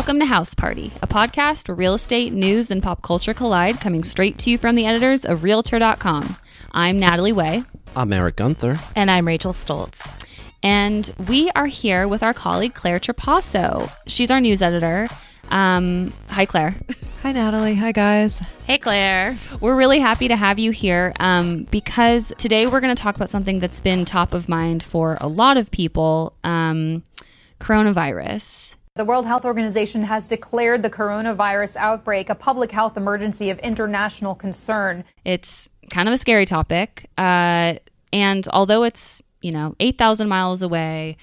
Welcome to House Party, a podcast where real estate, news, and pop culture collide, coming straight to you from the editors of Realtor.com. I'm Natalie Way. I'm Eric Gunther. And I'm Rachel Stults. And we are here with our colleague Claire Trapasso. She's our news editor. Um, hi, Claire. Hi, Natalie. Hi, guys. Hey, Claire. We're really happy to have you here um, because today we're going to talk about something that's been top of mind for a lot of people um, coronavirus. The World Health Organization has declared the coronavirus outbreak a public health emergency of international concern. It's kind of a scary topic. Uh, and although it's, you know, 8,000 miles away,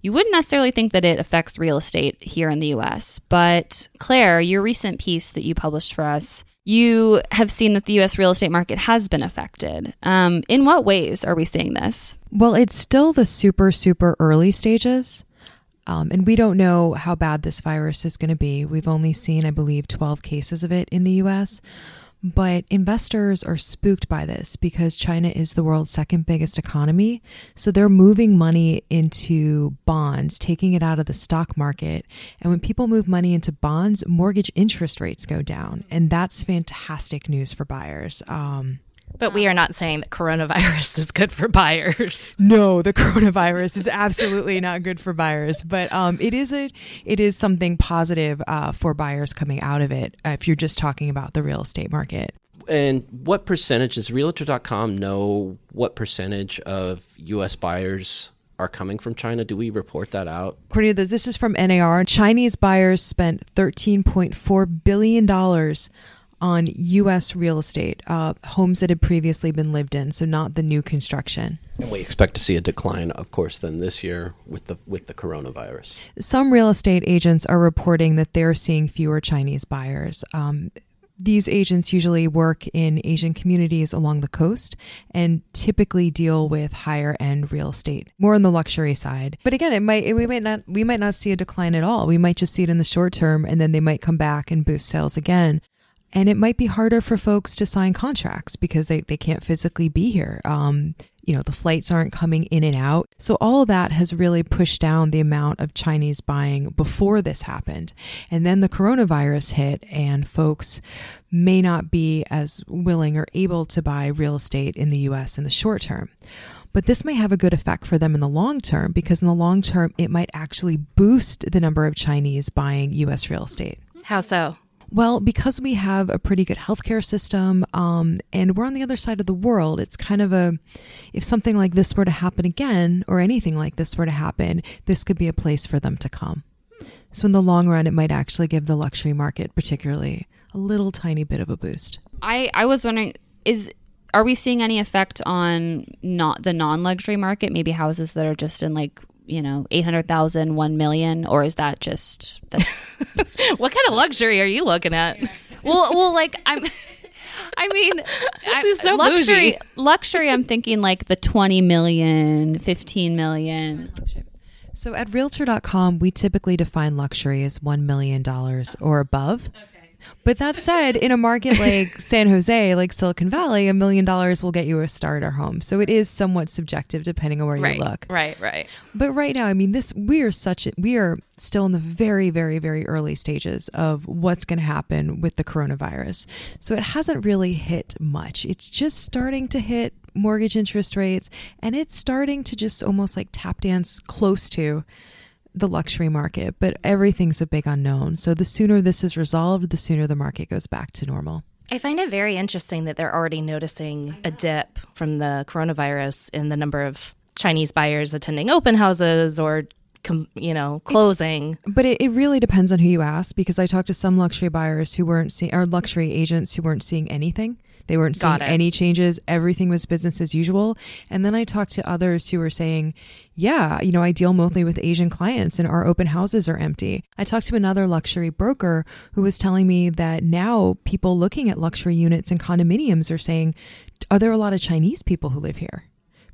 you wouldn't necessarily think that it affects real estate here in the US. But Claire, your recent piece that you published for us, you have seen that the US real estate market has been affected. Um, in what ways are we seeing this? Well, it's still the super, super early stages. Um, and we don't know how bad this virus is going to be. We've only seen, I believe, 12 cases of it in the US. But investors are spooked by this because China is the world's second biggest economy. So they're moving money into bonds, taking it out of the stock market. And when people move money into bonds, mortgage interest rates go down. And that's fantastic news for buyers. Um, but we are not saying that coronavirus is good for buyers. No, the coronavirus is absolutely not good for buyers, but um, it is a it is something positive uh, for buyers coming out of it. Uh, if you're just talking about the real estate market. And what percentage does Realtor.com know? What percentage of U.S. buyers are coming from China? Do we report that out? According to this, this is from NAR. Chinese buyers spent $13.4 billion on U.S. real estate, uh, homes that had previously been lived in, so not the new construction. And we expect to see a decline, of course, then this year with the with the coronavirus. Some real estate agents are reporting that they're seeing fewer Chinese buyers. Um, these agents usually work in Asian communities along the coast and typically deal with higher end real estate, more on the luxury side. But again, it might we might not we might not see a decline at all. We might just see it in the short term and then they might come back and boost sales again and it might be harder for folks to sign contracts because they, they can't physically be here. Um, you know, the flights aren't coming in and out. So all that has really pushed down the amount of Chinese buying before this happened. And then the coronavirus hit and folks may not be as willing or able to buy real estate in the US in the short term. But this may have a good effect for them in the long term because in the long term, it might actually boost the number of Chinese buying US real estate. How so? Well, because we have a pretty good healthcare system um, and we're on the other side of the world, it's kind of a, if something like this were to happen again or anything like this were to happen, this could be a place for them to come. So, in the long run, it might actually give the luxury market, particularly, a little tiny bit of a boost. I, I was wondering, is are we seeing any effect on not the non-luxury market maybe houses that are just in like you know 800,000 1 million or is that just that's what kind of luxury are you looking at well well like I'm I mean, I, so luxury. Bougie. Luxury. I'm thinking like the 20 million, 15 million. So at Realtor.com, we typically define luxury as $1 million or above. Okay. But that said, in a market like San Jose, like Silicon Valley, a million dollars will get you a starter home. So it is somewhat subjective depending on where right, you look. Right, right. But right now, I mean, this we are such a, we are still in the very, very, very early stages of what's going to happen with the coronavirus. So it hasn't really hit much. It's just starting to hit mortgage interest rates, and it's starting to just almost like tap dance close to the luxury market, but everything's a big unknown. So the sooner this is resolved, the sooner the market goes back to normal. I find it very interesting that they're already noticing a dip from the coronavirus in the number of Chinese buyers attending open houses or you know, closing. It's, but it, it really depends on who you ask because I talked to some luxury buyers who weren't seeing, or luxury agents who weren't seeing anything. They weren't seeing any changes. Everything was business as usual. And then I talked to others who were saying, yeah, you know, I deal mostly with Asian clients and our open houses are empty. I talked to another luxury broker who was telling me that now people looking at luxury units and condominiums are saying, are there a lot of Chinese people who live here?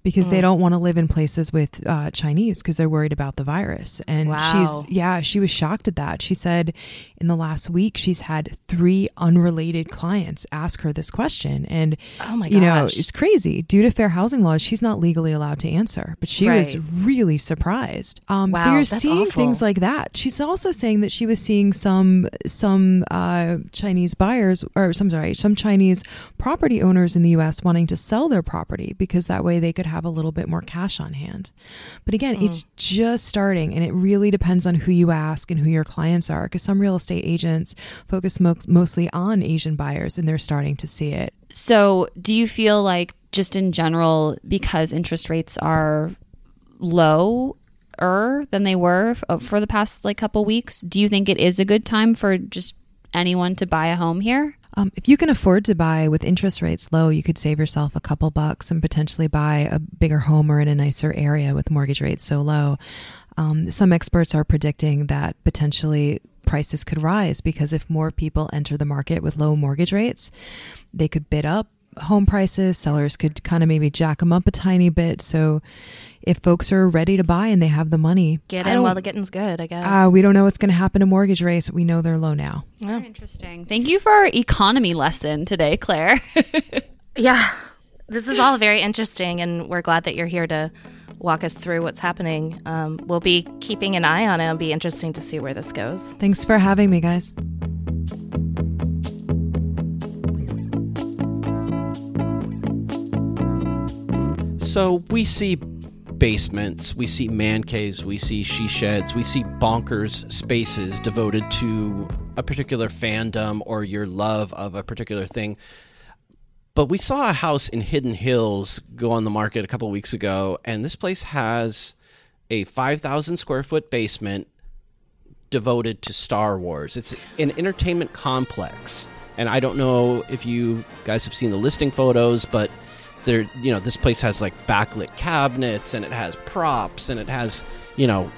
Because they don't want to live in places with uh, Chinese because they're worried about the virus. And Wow. she's, yeah, she was shocked at that. She said in the last week, she's had three unrelated clients ask her this question. And, Oh my you know, it's crazy. Due to fair housing laws, she's not legally allowed to answer, but she was really surprised. Um, so you're seeing awful. things like that. She's also saying that she was seeing some some uh, Chinese buyers or some sorry some Chinese property owners in the U.S. wanting to sell their property because that way they could have a little bit more cash on hand. But again, Hmm. it's just starting, and it really depends on who you ask and who your clients are. Because some real estate agents focus mo- mostly on Asian buyers, and they're starting to see it. So, do you feel like just in general, because interest rates are lower than they were uh, for the past like couple weeks, do you think it is a good time for just anyone to buy a home here? Um, if you can afford to buy with interest rates low, you could save yourself a couple bucks and potentially buy a bigger home or in a nicer area with mortgage rates so low. Um, some experts are predicting that potentially prices could rise because if more people enter the market with low mortgage rates, they could bid up home prices. Sellers could kind of maybe jack them up a tiny bit. So if folks are ready to buy and they have the money, Get I in while the getting's good, I guess. uh, we don't know what's going to happen to mortgage rates. We know they're low now. Very interesting. Thank you for our economy lesson today, Claire. yeah. This is all very interesting, and we're glad that you're here to walk us through what's happening. Um, we'll be keeping an eye on it. It'll be interesting to see where this goes. Thanks for having me, guys. So we see basements, we see man caves, we see she sheds, we see bonkers spaces devoted to a particular fandom or your love of a particular thing. But we saw a house in Hidden Hills go on the market a couple weeks ago, and this place has a 5,000 square foot basement devoted to Star Wars. It's an entertainment complex. And I don't know if you guys have seen the listing photos, but there you know, this place has like backlit cabinets and it has props and it has, you know,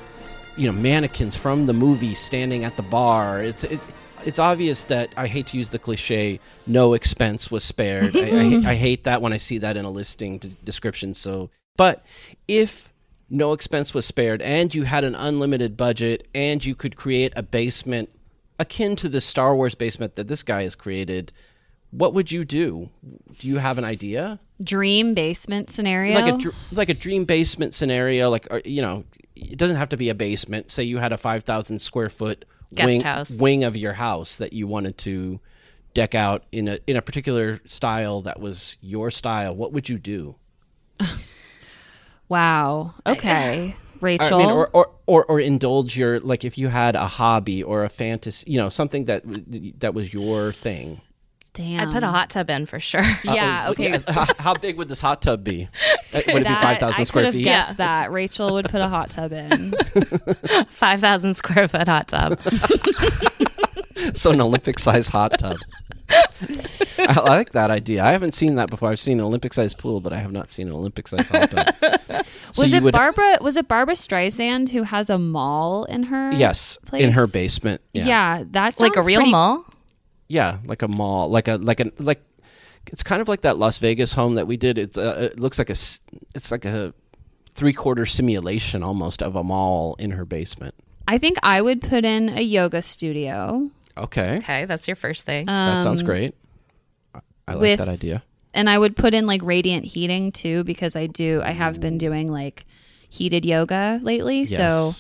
you know, mannequins from the movie standing at the bar. It's it, it's obvious that I hate to use the cliche no expense was spared. I, I, mm-hmm. I hate that when I see that in a listing d- description. So, but if no expense was spared and you had an unlimited budget and you could create a basement akin to the Star Wars basement that this guy has created, what would you do? Do you have an idea? Dream basement scenario. Like a dr- like a dream basement scenario, like or, you know, it doesn't have to be a basement. Say you had a five thousand square foot Guest wing house. wing of your house that you wanted to deck out in a in a particular style that was your style. What would you do? wow. Okay. I Rachel. mean, or, or, or, or indulge your like if you had a hobby or a fantasy, you know, something that that was your thing. Damn. I put a hot tub in for sure. Yeah. Uh, Okay. how, how big would this hot tub be? Uh, Would it be That- five I could square have feet? guessed Yeah. that Rachel would put a hot tub in. 5,000 square foot hot tub. So an Olympic size hot tub. I like that idea. I haven't seen that before. I've seen an Olympic sized pool, but I have not seen an Olympic sized hot tub. So was it would- Barbara? Was it Barbra Streisand who has a mall in her? Yes, place? in her basement. Yeah, Yeah. that's like a real mall? Yeah, like a mall, like a like a like. It's kind of like that Las Vegas home that we did. It, uh, it looks like a it's like a three quarter simulation almost of a mall in her basement. I think I would put in a yoga studio, Okay, Okay, that's your first thing. that sounds um, great. I- I like with- that idea. and I would put in like radiant heating too because I do. I have been doing like heated yoga lately, so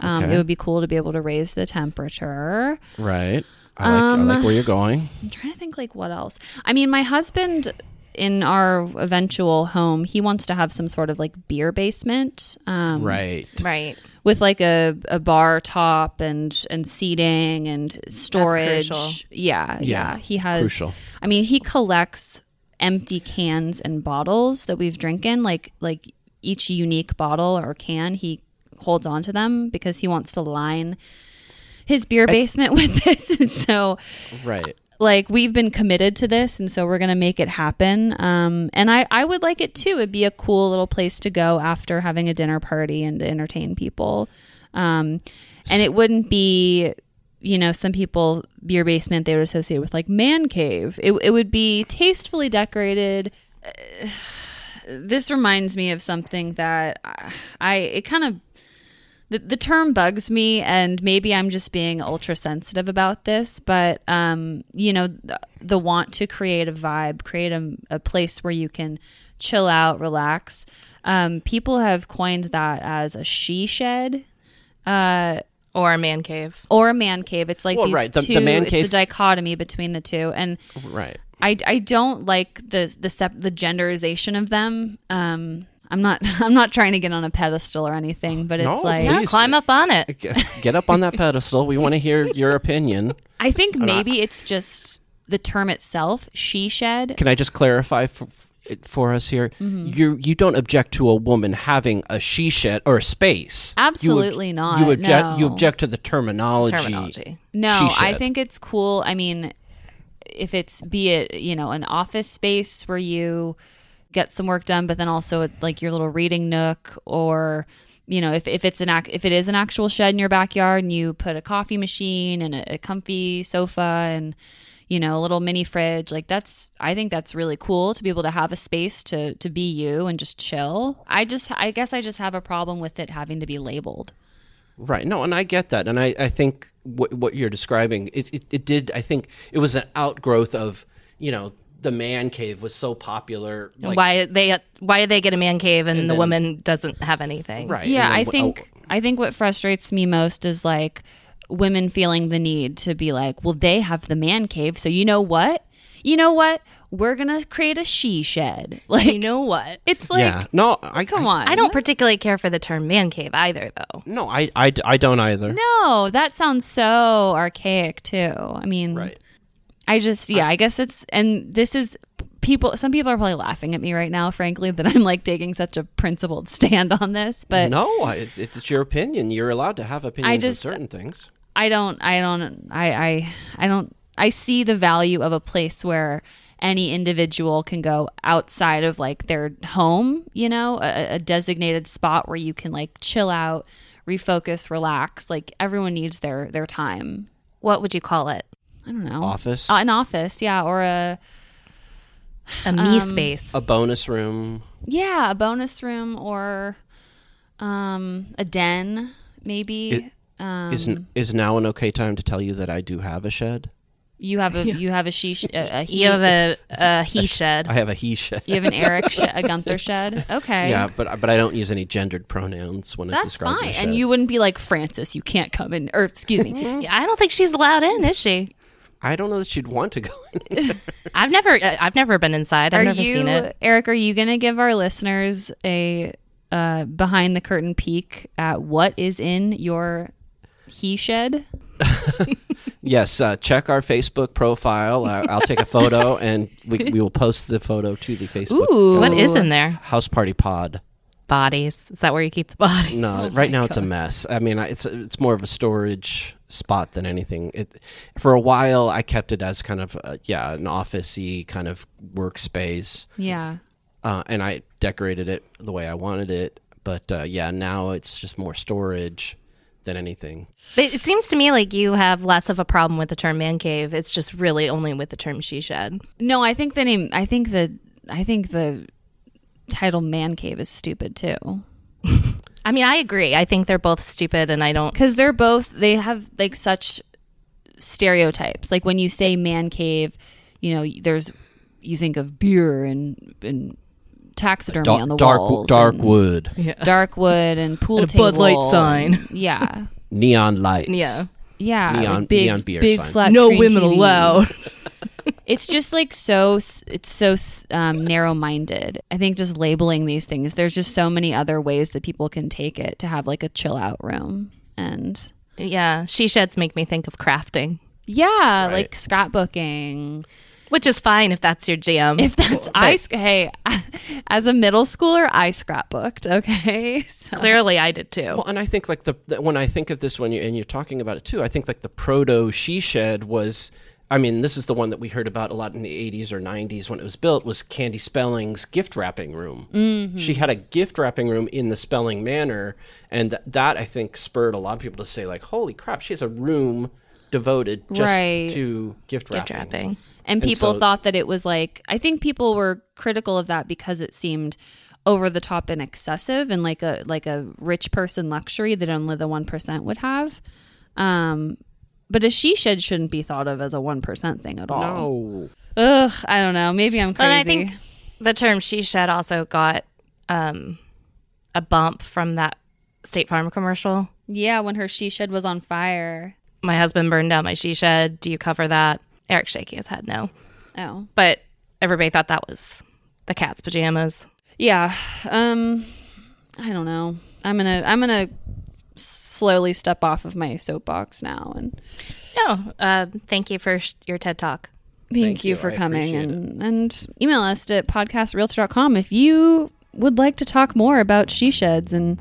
um, Okay. it would be cool to be able to raise the temperature. Right. I like I like where you're going. I'm trying to think like what else. I mean, my husband in our eventual home, he wants to have some sort of like beer basement. Um, Right. right. with like a, a bar top and and seating and storage. crucial. Yeah, yeah, Yeah, He has. crucial. I mean, he collects empty cans and bottles that we've drinking. Like like each unique bottle or can, he holds on to them because he wants to line his beer basement with this. And so Right. like we've been committed to this and so we're going to make it happen. Um, and I, I would like it too. It'd be a cool little place to go after having a dinner party and to entertain people. Um, and it wouldn't be you know some people beer basement they would associate with like man cave. It, it would be tastefully decorated. Uh, this reminds me of something that I, I it kind of the, the term bugs me and maybe i'm just being ultra sensitive about this but um you know the, the want to create a vibe create a, a place where you can chill out relax um people have coined that as a she shed uh Or a man cave. or a man cave it's like Well, these right, the- the two man it's cave- the dichotomy between the two and Right. I, I don't like the the sep- the genderization of them. Um, I'm not I'm not trying to get on a pedestal or anything, but it's No, like Please. climb up on it. Get get up on that pedestal. We want to hear your opinion. I think maybe it's just the term itself, she shed. Can I just clarify for, it for us here? Mm-hmm. You you don't object to a woman having a she shed or a space. You ob- Absolutely not, You object. You object to the terminology. Terminology. No, I think it's cool. I mean, if it's be it you know an office space where you get some work done, but then also like your little reading nook, or you know if, if it's an ac- if it is an actual shed in your backyard and you put a coffee machine and a, a comfy sofa and you know a little mini fridge like that's i think that's really cool to be able to have a space to to be you and just chill i just i guess i just have a problem with it having to be labeled Right. No, and I get that, and I, I think what what you're describing, it, it, it did. I think it was an outgrowth of you know the man cave was so popular. Like, why they why do they get a man cave and, the then- woman doesn't have anything? Right. Yeah, and I think oh, oh, I think what frustrates me most is like women feeling the need to be like, well, they have the man cave, so you know what? You know what? We're gonna create a she shed. Like, You know what? it's like, yeah. No, I come I- on. I don't particularly care for the term man cave either, though. No, I, I, I don't either. No, that sounds so archaic too. I mean, Right. I just, yeah, I guess it's, and this is people. Some people are probably laughing at me right now, frankly, that I'm like taking such a principled stand on this, but no, it, it's your opinion. You're allowed to have opinions just- on certain things. I don't I don't I I I don't I see the value of a place where any individual can go outside of like their home, you know, a, a designated spot where you can like chill out, refocus, relax. Like everyone needs their their time. What would you call it? I don't know. Office, Uh, an office, yeah, or a A me space. a bonus room. yeah, a bonus room or um a den maybe. It- um is is now an okay time to tell you that I do have a shed? you have a you have a she sh- a, a he, You have a, a he shed. I have a he shed. you have an Eric sh- a Gunther shed. Okay. Yeah, but but I don't use any gendered pronouns when I That's describe fine. my shed. And you wouldn't be like, Francis, you can't come in. Or, excuse me. I don't think she's allowed in, is she? I don't know that she'd want to go. in. I've never uh, I've never been inside. I've are never you, seen it. Eric, are you going to give our listeners a uh, behind the curtain peek at what is in your he shed? yes, uh, check our Facebook profile. Uh, I'll take a photo and we, we will post the photo to the Facebook Ooh. What is in there? House Party Pod. Bodies. Is that where you keep the body? No, right now it's a mess. I mean, it's it's more of a storage spot than anything. It for a while I kept it as kind of uh, yeah an officey kind of workspace, Yeah. uh, and I decorated it the way I wanted it. But uh, yeah, now it's just more storage than anything. But it seems to me like you have less of a problem with the term man cave. It's just really only with the term she shed. No, I think the name, I think the, I think the title man cave is stupid too. I mean, I agree. I think they're both stupid, and I don't. because they're both they have like such stereotypes like when you say man cave you know there's you think of beer and and taxidermy Dark, on the dark, walls dark and wood, dark wood and pool And a Bud Light sign. and- yeah neon lights. Yeah. yeah Neon- like big neon beer big sign. flat No women TV. allowed. It's just like so it's so um, narrow-minded i think just labeling these things there's just so many other ways that people can take it to have like a chill out room and Yeah, she sheds make me think of crafting, yeah Right. like scrapbooking which is fine if that's your jam. If that's I sc- hey, as a middle schooler, I scrapbooked. Okay, so, Clearly, I did too. Well, and I think like the, the when I think of this when you and you're talking about it too, I think like the proto she shed was. I mean, this is the one that we heard about a lot in the 80s or 90s when it was built. Was Candy Spelling's gift wrapping room? Mm-hmm. She had a gift wrapping room in the Spelling Manor, and th- that I think spurred a lot of people to say like, "Holy crap, she has a room devoted just Right. to gift wrapping. Gift wrapping. and And people so- thought that it was like i think people were critical of that because it seemed over the top and excessive and like a like a rich person luxury that only the 1% would have um but a she shed shouldn't be thought of as a 1% thing at all No. ugh i don't know maybe i'm crazy And I think the term she shed also got um, a bump from that State Farm commercial. yeah when her she shed was on fire My husband burned down my she shed. Do you cover that? Eric shaking his head no. oh But everybody thought that was the cat's pajamas. yeah um i don't know i'm gonna i'm gonna s- slowly step off of my soapbox now and No, uh, thank you for sh- your TED talk. Thank, Thank you, you. for I coming and, and email us at podcastrealtor.com if you would like to talk more about she sheds and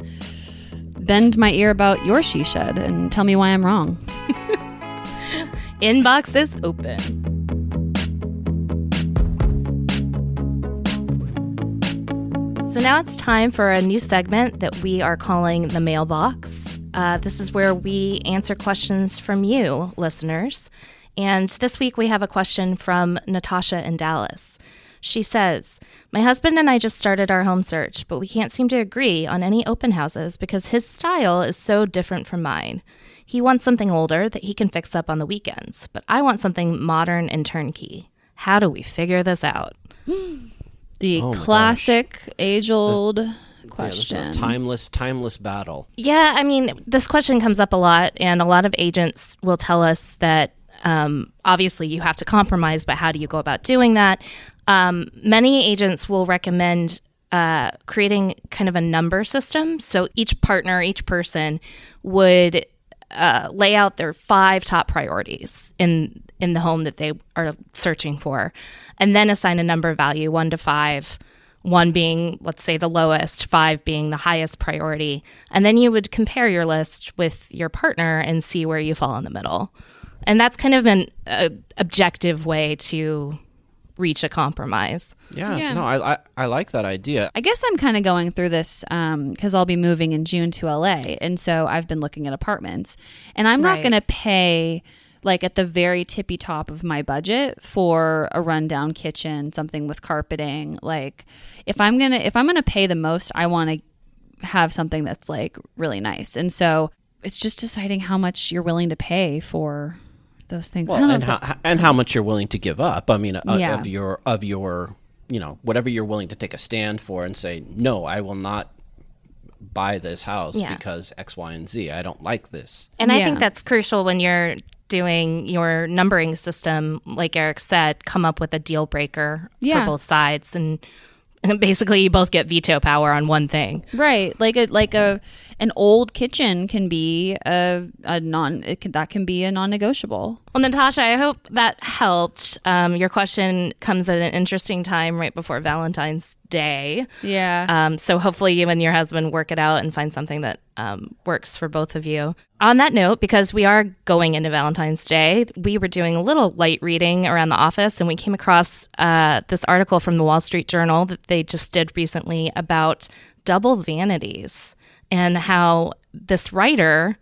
bend my ear about your she shed and tell me why I'm wrong. Inbox is open. So now it's time for a new segment that we are calling the mailbox. Uh, this is where we answer questions from you, listeners. And this week we have a question from Natasha in Dallas. She says, My husband and I just started our home search, but we can't seem to agree on any open houses because his style is so different from mine. He wants something older that he can fix up on the weekends, but I want something modern and turnkey. How do we figure this out? The Oh classic age old Yeah, question. a timeless, timeless battle. Yeah, I mean, this question comes up a lot, and a lot of agents will tell us that um, obviously you have to compromise, but how do you go about doing that? Um, many agents will recommend uh, creating kind of a number system. So each partner, each person would uh, lay out their five top priorities in in the home that they are searching for, and then assign a number value one to five one being, let's say, the lowest, five being the highest priority. And then you would compare your list with your partner and see where you fall in the middle. And that's kind of an uh, objective way to reach a compromise. Yeah, Yeah. no, I, I I like that idea. I guess I'm kind of going through this because I'll be moving in June to LA. And so I've been looking at apartments. And I'm not going to pay like at the very tippy top of my budget for a rundown kitchen, something with carpeting. Like if I'm going to if I'm going to pay the most, I want to have something that's like really nice. And so it's just deciding how much you're willing to pay for those things. Well, and how and how much you're willing to give up. I mean, uh, Yeah. of your of your you know whatever you're willing to take a stand for and say no, I will not buy this house Yeah. because X, Y, and Z. I don't like this. And I think that's crucial when you're doing your numbering system. Like Eric said, come up with a deal breaker Yeah. for both sides. And, and basically, you both get veto power on one thing. Right, like a like a an old kitchen can be a a non it can, that can be a non-negotiable. Well, Natasha, I hope that helped. Um, your question comes at an interesting time right before Valentine's Day. Yeah. Um, so hopefully you and your husband work it out and find something that um, works for both of you. On that note, because we are going into Valentine's Day, we were doing a little light reading around the office and we came across uh, this article from the Wall Street Journal that they just did recently about double vanities and how this writer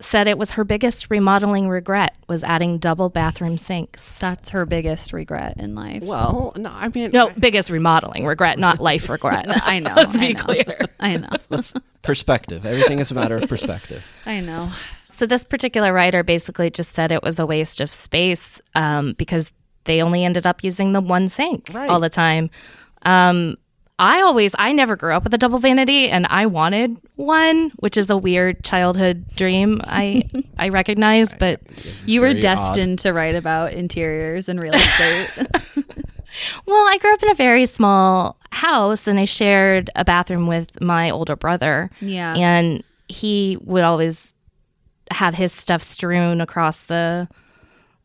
said it was her biggest remodeling regret was adding double bathroom sinks. That's her biggest regret in life. Well, no, I mean, No, biggest remodeling regret, not life regret. I know. Let's I be know. clear. I know. let's perspective. Everything is a matter of perspective. I know. So this particular writer basically just said it was a waste of space um, because they only ended up using the one sink Right. all the time. Um, I always, I never grew up with a double vanity, and I wanted one, which is a weird childhood dream. I I recognize, but You were destined to write about interiors and real estate. well, I grew up in a very small house, and I shared a bathroom with my older brother. Yeah. and he would always have his stuff strewn across the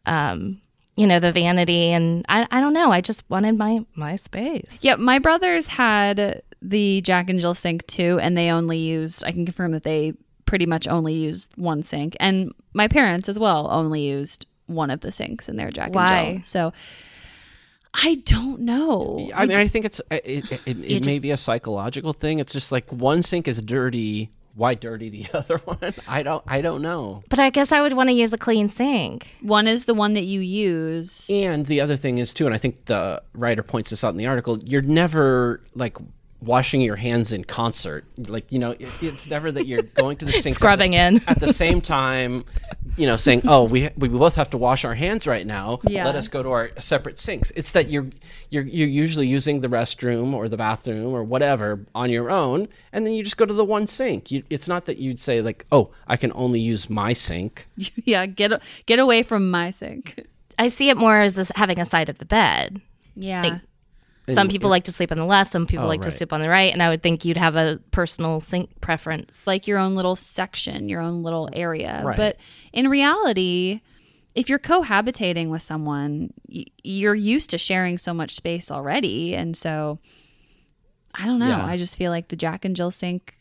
um you know the vanity and i, I don't know i just wanted my my space yeah, my brothers had the Jack and Jill sink too, and they only used. I can confirm that they pretty much only used one sink, and my parents as well only used one of the sinks in their Jack Why? and Jill. So I don't know. I mean, I think it's it, it, it, it may just- be a psychological thing. It's just like one sink is dirty why dirty the other one? I don't I don't know. But I guess I would want to use a clean sink. One is the one that you use. And the other thing is too, and I think the writer points this out in the article, you're never like washing your hands in concert. Like, you know, it, it's never that you're going to the sink Scrubbing at the, in. at the same time, you know, saying, "Oh, we we both have to wash our hands right now. Yeah. Let us go to our separate sinks." It's that you're you're you're usually using the restroom or the bathroom or whatever on your own, and then you just go to the one sink. You, it's not that you'd say like, "Oh, I can only use my sink." yeah, get get away from my sink. I see it more as this having a side of the bed. Yeah. Like, some people like to sleep on the left, some people Oh, like to sleep on the right, and I would think you'd have a personal sink preference. like your own little section, your own little area. Right. But in reality, if you're cohabitating with someone, y- you're used to sharing so much space already. And so I don't know. Yeah. I just feel like the Jack and Jill sink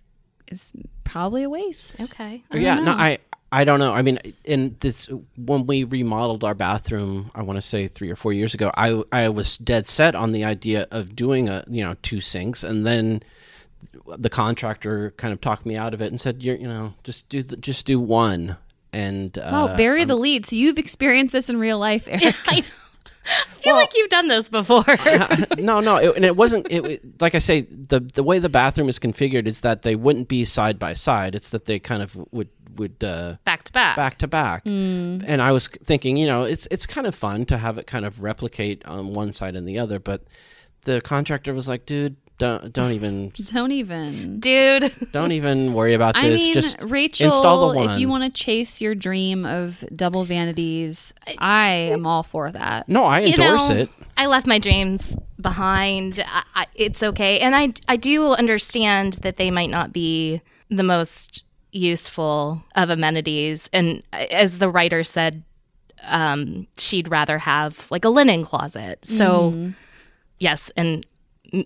is probably a waste. okay. yeah, no, I I don't know. I mean, in this when we remodeled our bathroom, I want to say three or four years ago, I I was dead set on the idea of doing a you know two sinks, and then the contractor kind of talked me out of it and said, "You're you know just do the, just do one." And uh, Oh, bury the lead. So you've experienced this in real life, Eric. I feel like you've done this before. no, no, it, and it wasn't. It, like I say, the the way the bathroom is configured is that they wouldn't be side by side. It's that they kind of would would uh, back to back. back to back. And I was thinking, you know, it's it's kind of fun to have it kind of replicate on one side and the other. But the contractor was like, dude, don't don't even don't even. Dude. don't even worry about this. I mean, Just Rachel, install the one. if you want to chase your dream of double vanities, I am all for that. no, I You endorse know, it. I left my dreams behind. I, I, it's okay, and I I do understand that they might not be the most useful of amenities. And as the writer said, um, she'd rather have like a linen closet. So yes, and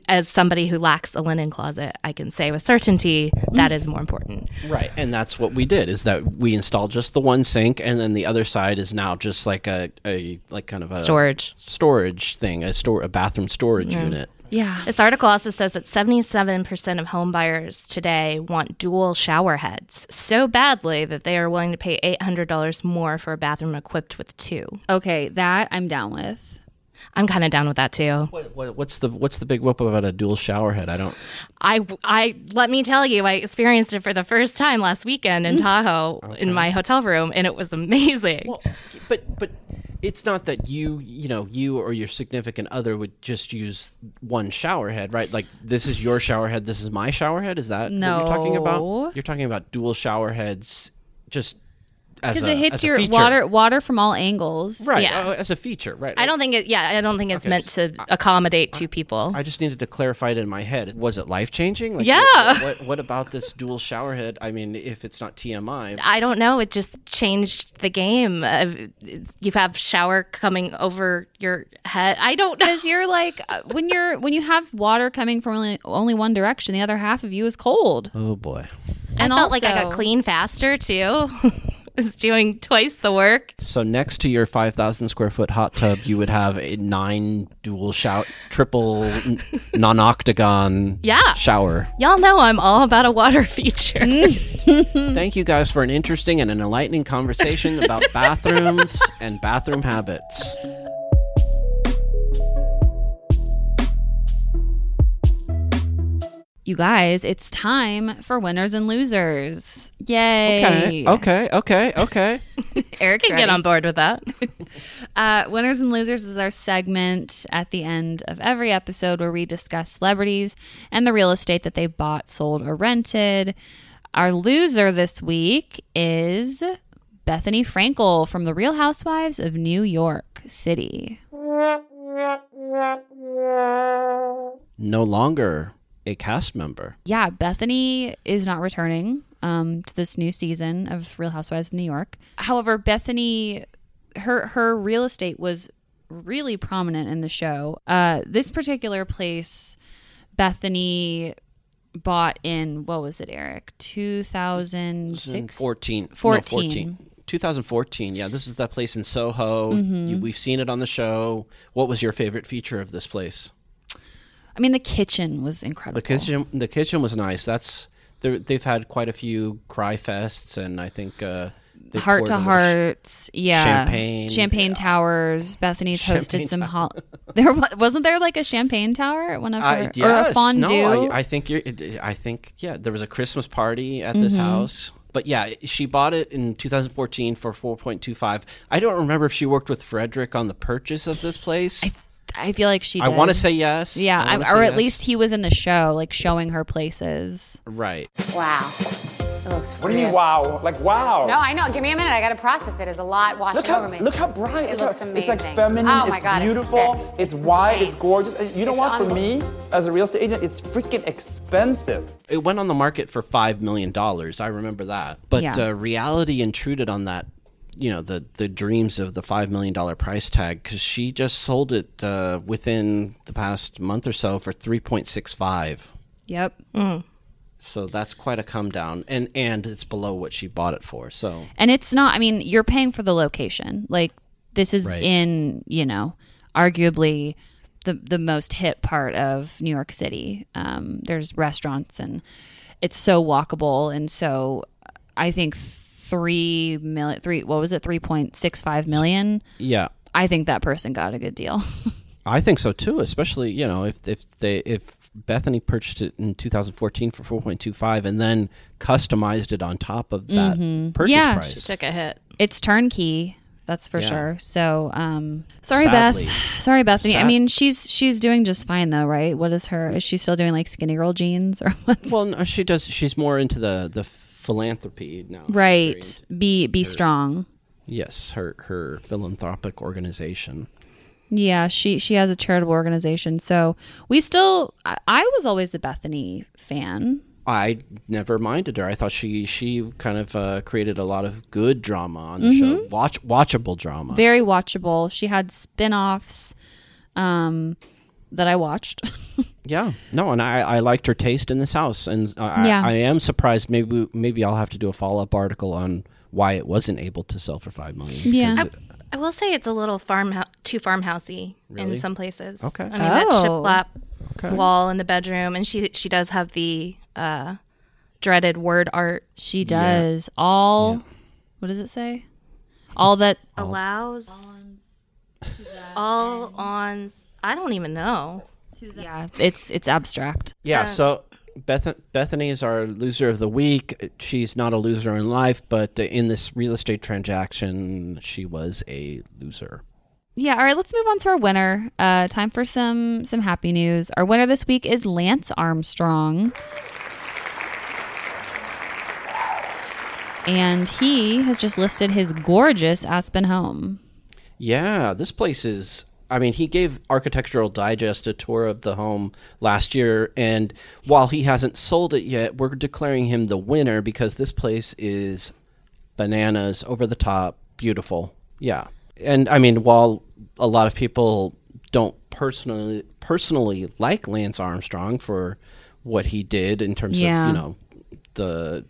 as somebody who lacks a linen closet, I can say with certainty that is more important. Right, and that's what we did. Is that we installed just the one sink, and then the other side is now just like a, a like kind of a Storage. storage thing, a store a bathroom storage unit. Yeah. This article also says that 77% of home buyers today want dual shower heads so badly that they are willing to pay $800 more for a bathroom equipped with two. Okay, that I'm down with. I'm kind of down with that too. What, what, what's the what's the big whoop about a dual shower head? I don't. I, I let me tell you, I experienced it for the first time last weekend in mm. Tahoe in my hotel room, and it was amazing. Well, but but it's not that you you know you or your significant other would just use one shower head, right? Like this is your shower head, this is my shower head. Is that what you're talking about? You're talking about dual shower heads, just Because it hits your feature. water water from all angles. right? Yeah. uh, as a feature, right? I don't think it. Yeah, I don't think it's Okay, meant to accommodate two people. I just needed to clarify it in my head. Was it life changing? Like, Yeah. What, what, what about this dual shower head? I mean, if it's not TMI, I don't know. It just changed the game. Uh, you have shower coming over your head. I don't know. Because you're like uh, when you're when you have water coming from only, only one direction, the other half of you is cold. oh boy. I And felt like I got also- clean faster too. was doing twice the work. So next to your 5,000 square foot hot tub, you would have a nine dual shower, triple n- non-octagon Yeah. shower. Y'all know I'm all about a water feature. Thank you guys for an interesting and an enlightening conversation about bathrooms and bathroom habits. You guys, it's time for winners and losers. Yay! Okay, okay, okay, okay. Eric, can get on board with that. Uh, Winners and Losers is our segment at the end of every episode where we discuss celebrities and the real estate that they bought, sold, or rented. Our loser this week is Bethenny Frankel from The Real Housewives of New York City. No longer a cast member. Yeah, Bethenny is not returning um, to this new season of Real Housewives of New York. However, Bethenny, her her real estate was really prominent in the show. Uh, this particular place, Bethenny bought in what was it, Eric? Two thousand six. 14. no, 14. 14. 2014. Yeah, this is that place in Soho. Mm-hmm. You, we've seen it on the show. What was your favorite feature of this place? I mean, the kitchen was incredible. The kitchen. The kitchen was nice. That's they've had quite a few cry fests, and I think uh, Heart to a little sh- hearts, yeah. champagne, champagne yeah. towers. Bethenny's Champagne hosted some. Hol- there wasn't there like a champagne tower at one of her, I, or a yes, fondue. No, I, I think you're. I think yeah, there was a Christmas party at this Mm-hmm. house. But yeah, she bought it in 2014 for 4.25. I don't remember if she worked with Fredrik on the purchase of this place. I feel like she. I want to say yes. Yeah, I I or at yes. least he was in the show, like showing her places. right. Wow. It looks What do you mean, wow? Like, wow. No, I know. Give me a minute. I gotta process it. There's a lot washing Look how, over me. look how bright. It look looks how, amazing. It's like feminine. Oh my it's God, it's beautiful. sick. It's, It's wide. insane. It's gorgeous. And You know what? For me, as a real estate agent, it's freaking expensive. It went on the market for five million dollars. I remember that. But Yeah. uh, reality intruded on that. You know the the dreams of the five million dollar price tag because she just sold it uh, within the past month or so for three point six five. Yep. So that's quite a come down, and and it's below what she bought it for. So And it's not. I mean, you're paying for the location. Like this is Right. in you know, arguably the the most hip part of New York City. Um, there's restaurants and it's so walkable, and so I think three million, three what was it, three point six five million. yeah, I think that person got a good deal. I think so too. Especially you know if if they if Bethenny purchased it in 2014 for 4.25 and then customized it on top of that purchase Mm-hmm. Yeah. price. Took a hit. it's turnkey. That's for Yeah. sure. So, um, sorry, Sadly. Beth. Sorry, Bethenny. I mean, she's she's doing just fine though, right? What is her? Is she still doing like skinny girl jeans or what's Well, no, she does. She's more into the the philanthropy now. right? Be be strong. Yes, her her philanthropic organization. Yeah, she she has a charitable organization. So we still. I, I was always a Bethenny fan. I never minded her. I thought she she kind of uh, created a lot of good drama on the show. Watch watchable drama. Mm-hmm. Very watchable. She had spin-offs um, that I watched. yeah, no, and I, I liked her taste in this house, and I, Yeah. I, I am surprised. Maybe maybe I'll have to do a follow up article on why it wasn't able to sell for five million. Yeah. because it- I will say it's a little farm too farmhousey Really? in some places. Okay. I mean that Oh. shiplap Okay. wall in the bedroom, and she she does have the uh, dreaded word art she does all. What does it say? All that allows all on. I don't even know. Yeah, it's it's abstract. Yeah, so Beth- Bethenny is our loser of the week. She's not a loser in life, but in this real estate transaction, she was a loser. Yeah, all right, let's move on to our winner. Uh time for some some happy news. Our winner this week is Lance Armstrong. And he has just listed his gorgeous Aspen home. Yeah, this place is. I mean, he gave Architectural Digest a tour of the home last year, and while he hasn't sold it yet, we're declaring him the winner because this place is bananas, over the top, beautiful. Yeah, and I mean, while a lot of people don't personally personally like Lance Armstrong for what he did in terms Yeah. of you know the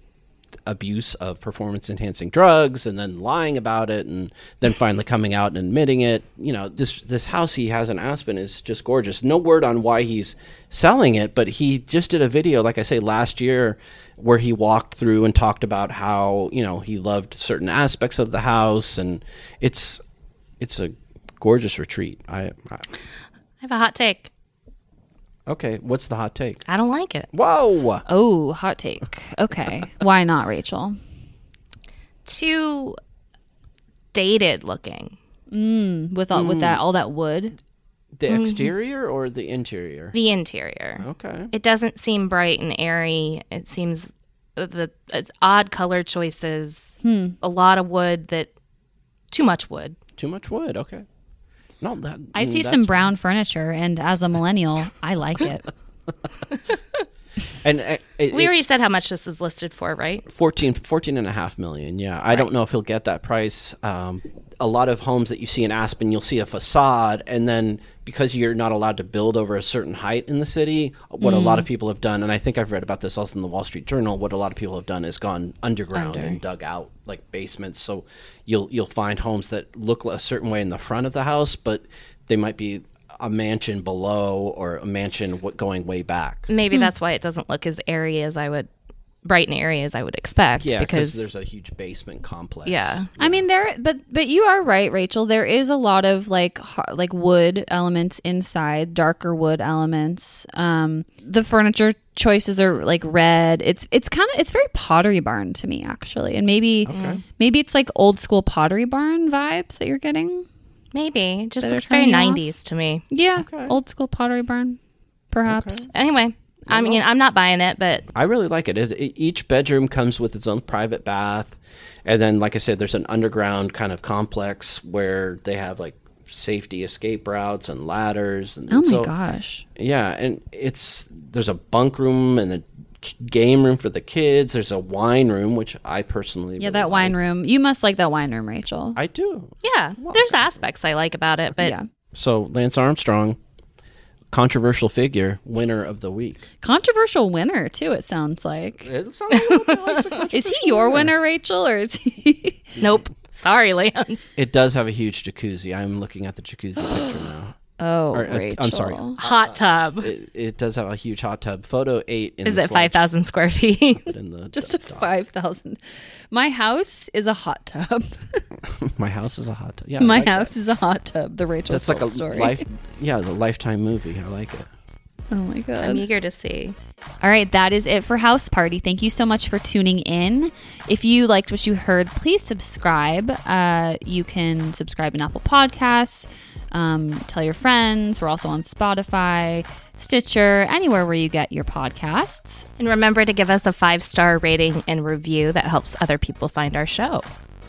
abuse of performance enhancing drugs and then lying about it and then finally coming out and admitting it. You know this this house he has in Aspen is just gorgeous. No word on why he's selling it but he just did a video like I say last year where he walked through and talked about how you know he loved certain aspects of the house and it's it's a gorgeous retreat. I, I I have a hot take. Okay what's the hot take I don't like it. whoa Oh, hot take. Okay. Why not, Rachel? Too dated looking. Mm, with all with mm. that all that wood. the mm-hmm. exterior or the interior The interior. okay It doesn't seem bright and airy. It seems uh, the it's odd color choices. Hmm. A lot of wood that too much wood. Too much wood. Okay. No, that I see some brown furniture and as a millennial, I like it. And uh, it, We it- already said how much this is listed for, right? 14, 14 and a half million. Yeah, I don't know if he'll get that price. Um, a lot of homes that you see in Aspen, you'll see a facade, and then because you're not allowed to build over a certain height in the city, what a lot of mm. people have done, and I think I've read about this also in the Wall Street Journal. What a lot of people have done is gone underground and dug out like basements. So you'll you'll find homes that look a certain way in the front of the house, but they might be a mansion below or a mansion going way back. Maybe hmm. that's why it doesn't look as airy as I would Brighton area as I would expect. Yeah, because because there's a huge basement complex. Yeah. I mean, there, but but you are right, Rachel. There is a lot of like har- like wood elements inside, darker wood elements. Um, the furniture choices are like red. It's it's kind of it's very Pottery Barn to me actually, and maybe maybe it's like old school Pottery Barn vibes that you're getting. maybe it just That looks very turning you off? 90s to me. Yeah, old school Pottery Barn, perhaps. Anyway, I mean, I'm not buying it, but I really like it. It, it. Each bedroom comes with its own private bath, and then, like I said, there's an underground kind of complex where they have like safety escape routes and ladders. And Oh my so- gosh. Yeah, and it's there's a bunk room and a game room for the kids. There's a wine room, which I personally Yeah, really that wine room. You must like that wine room, Rachel. I do. yeah, there's aspects I like about it, but yeah. So Lance Armstrong, controversial figure, winner of the week. Controversial winner too. It sounds like. It sounds a little bit like a Is he your winner, Rachel, or is he? nope. Sorry, Lance. It does have a huge jacuzzi. I'm looking at the jacuzzi picture now. Oh, Or, uh, Rachel. I'm sorry. Hot tub. It, it does have a huge hot tub. Photo eight. In Is the it 5,000 square feet? in the Just a five thousand. My house is a hot tub. My house is a hot tub. Yeah, I My like house is a hot tub. The Rachel That's like a story. life. Yeah, the lifetime movie. I like it. Oh my god. I'm eager to see. All right, that is it for House Party. Thank you so much for tuning in. If you liked what you heard, please subscribe. Uh, you can subscribe in Apple Podcasts. Um, tell your friends. We're also on Spotify, Stitcher, anywhere where you get your podcasts. And remember to give us a five star rating and review that helps other people find our show.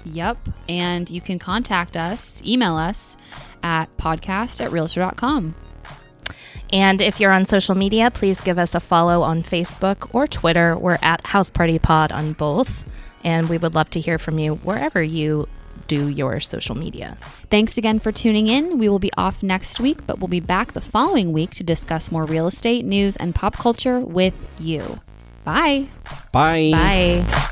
Yep. And you can contact us, email us at podcast at realtor.com. And if you're on social media, please give us a follow on Facebook or Twitter. We're at House Party Pod on both. And we would love to hear from you wherever you do your social media. Thanks again for tuning in. We will be off next week, but we'll be back the following week to discuss more real estate news and pop culture with you. Bye. Bye. Bye.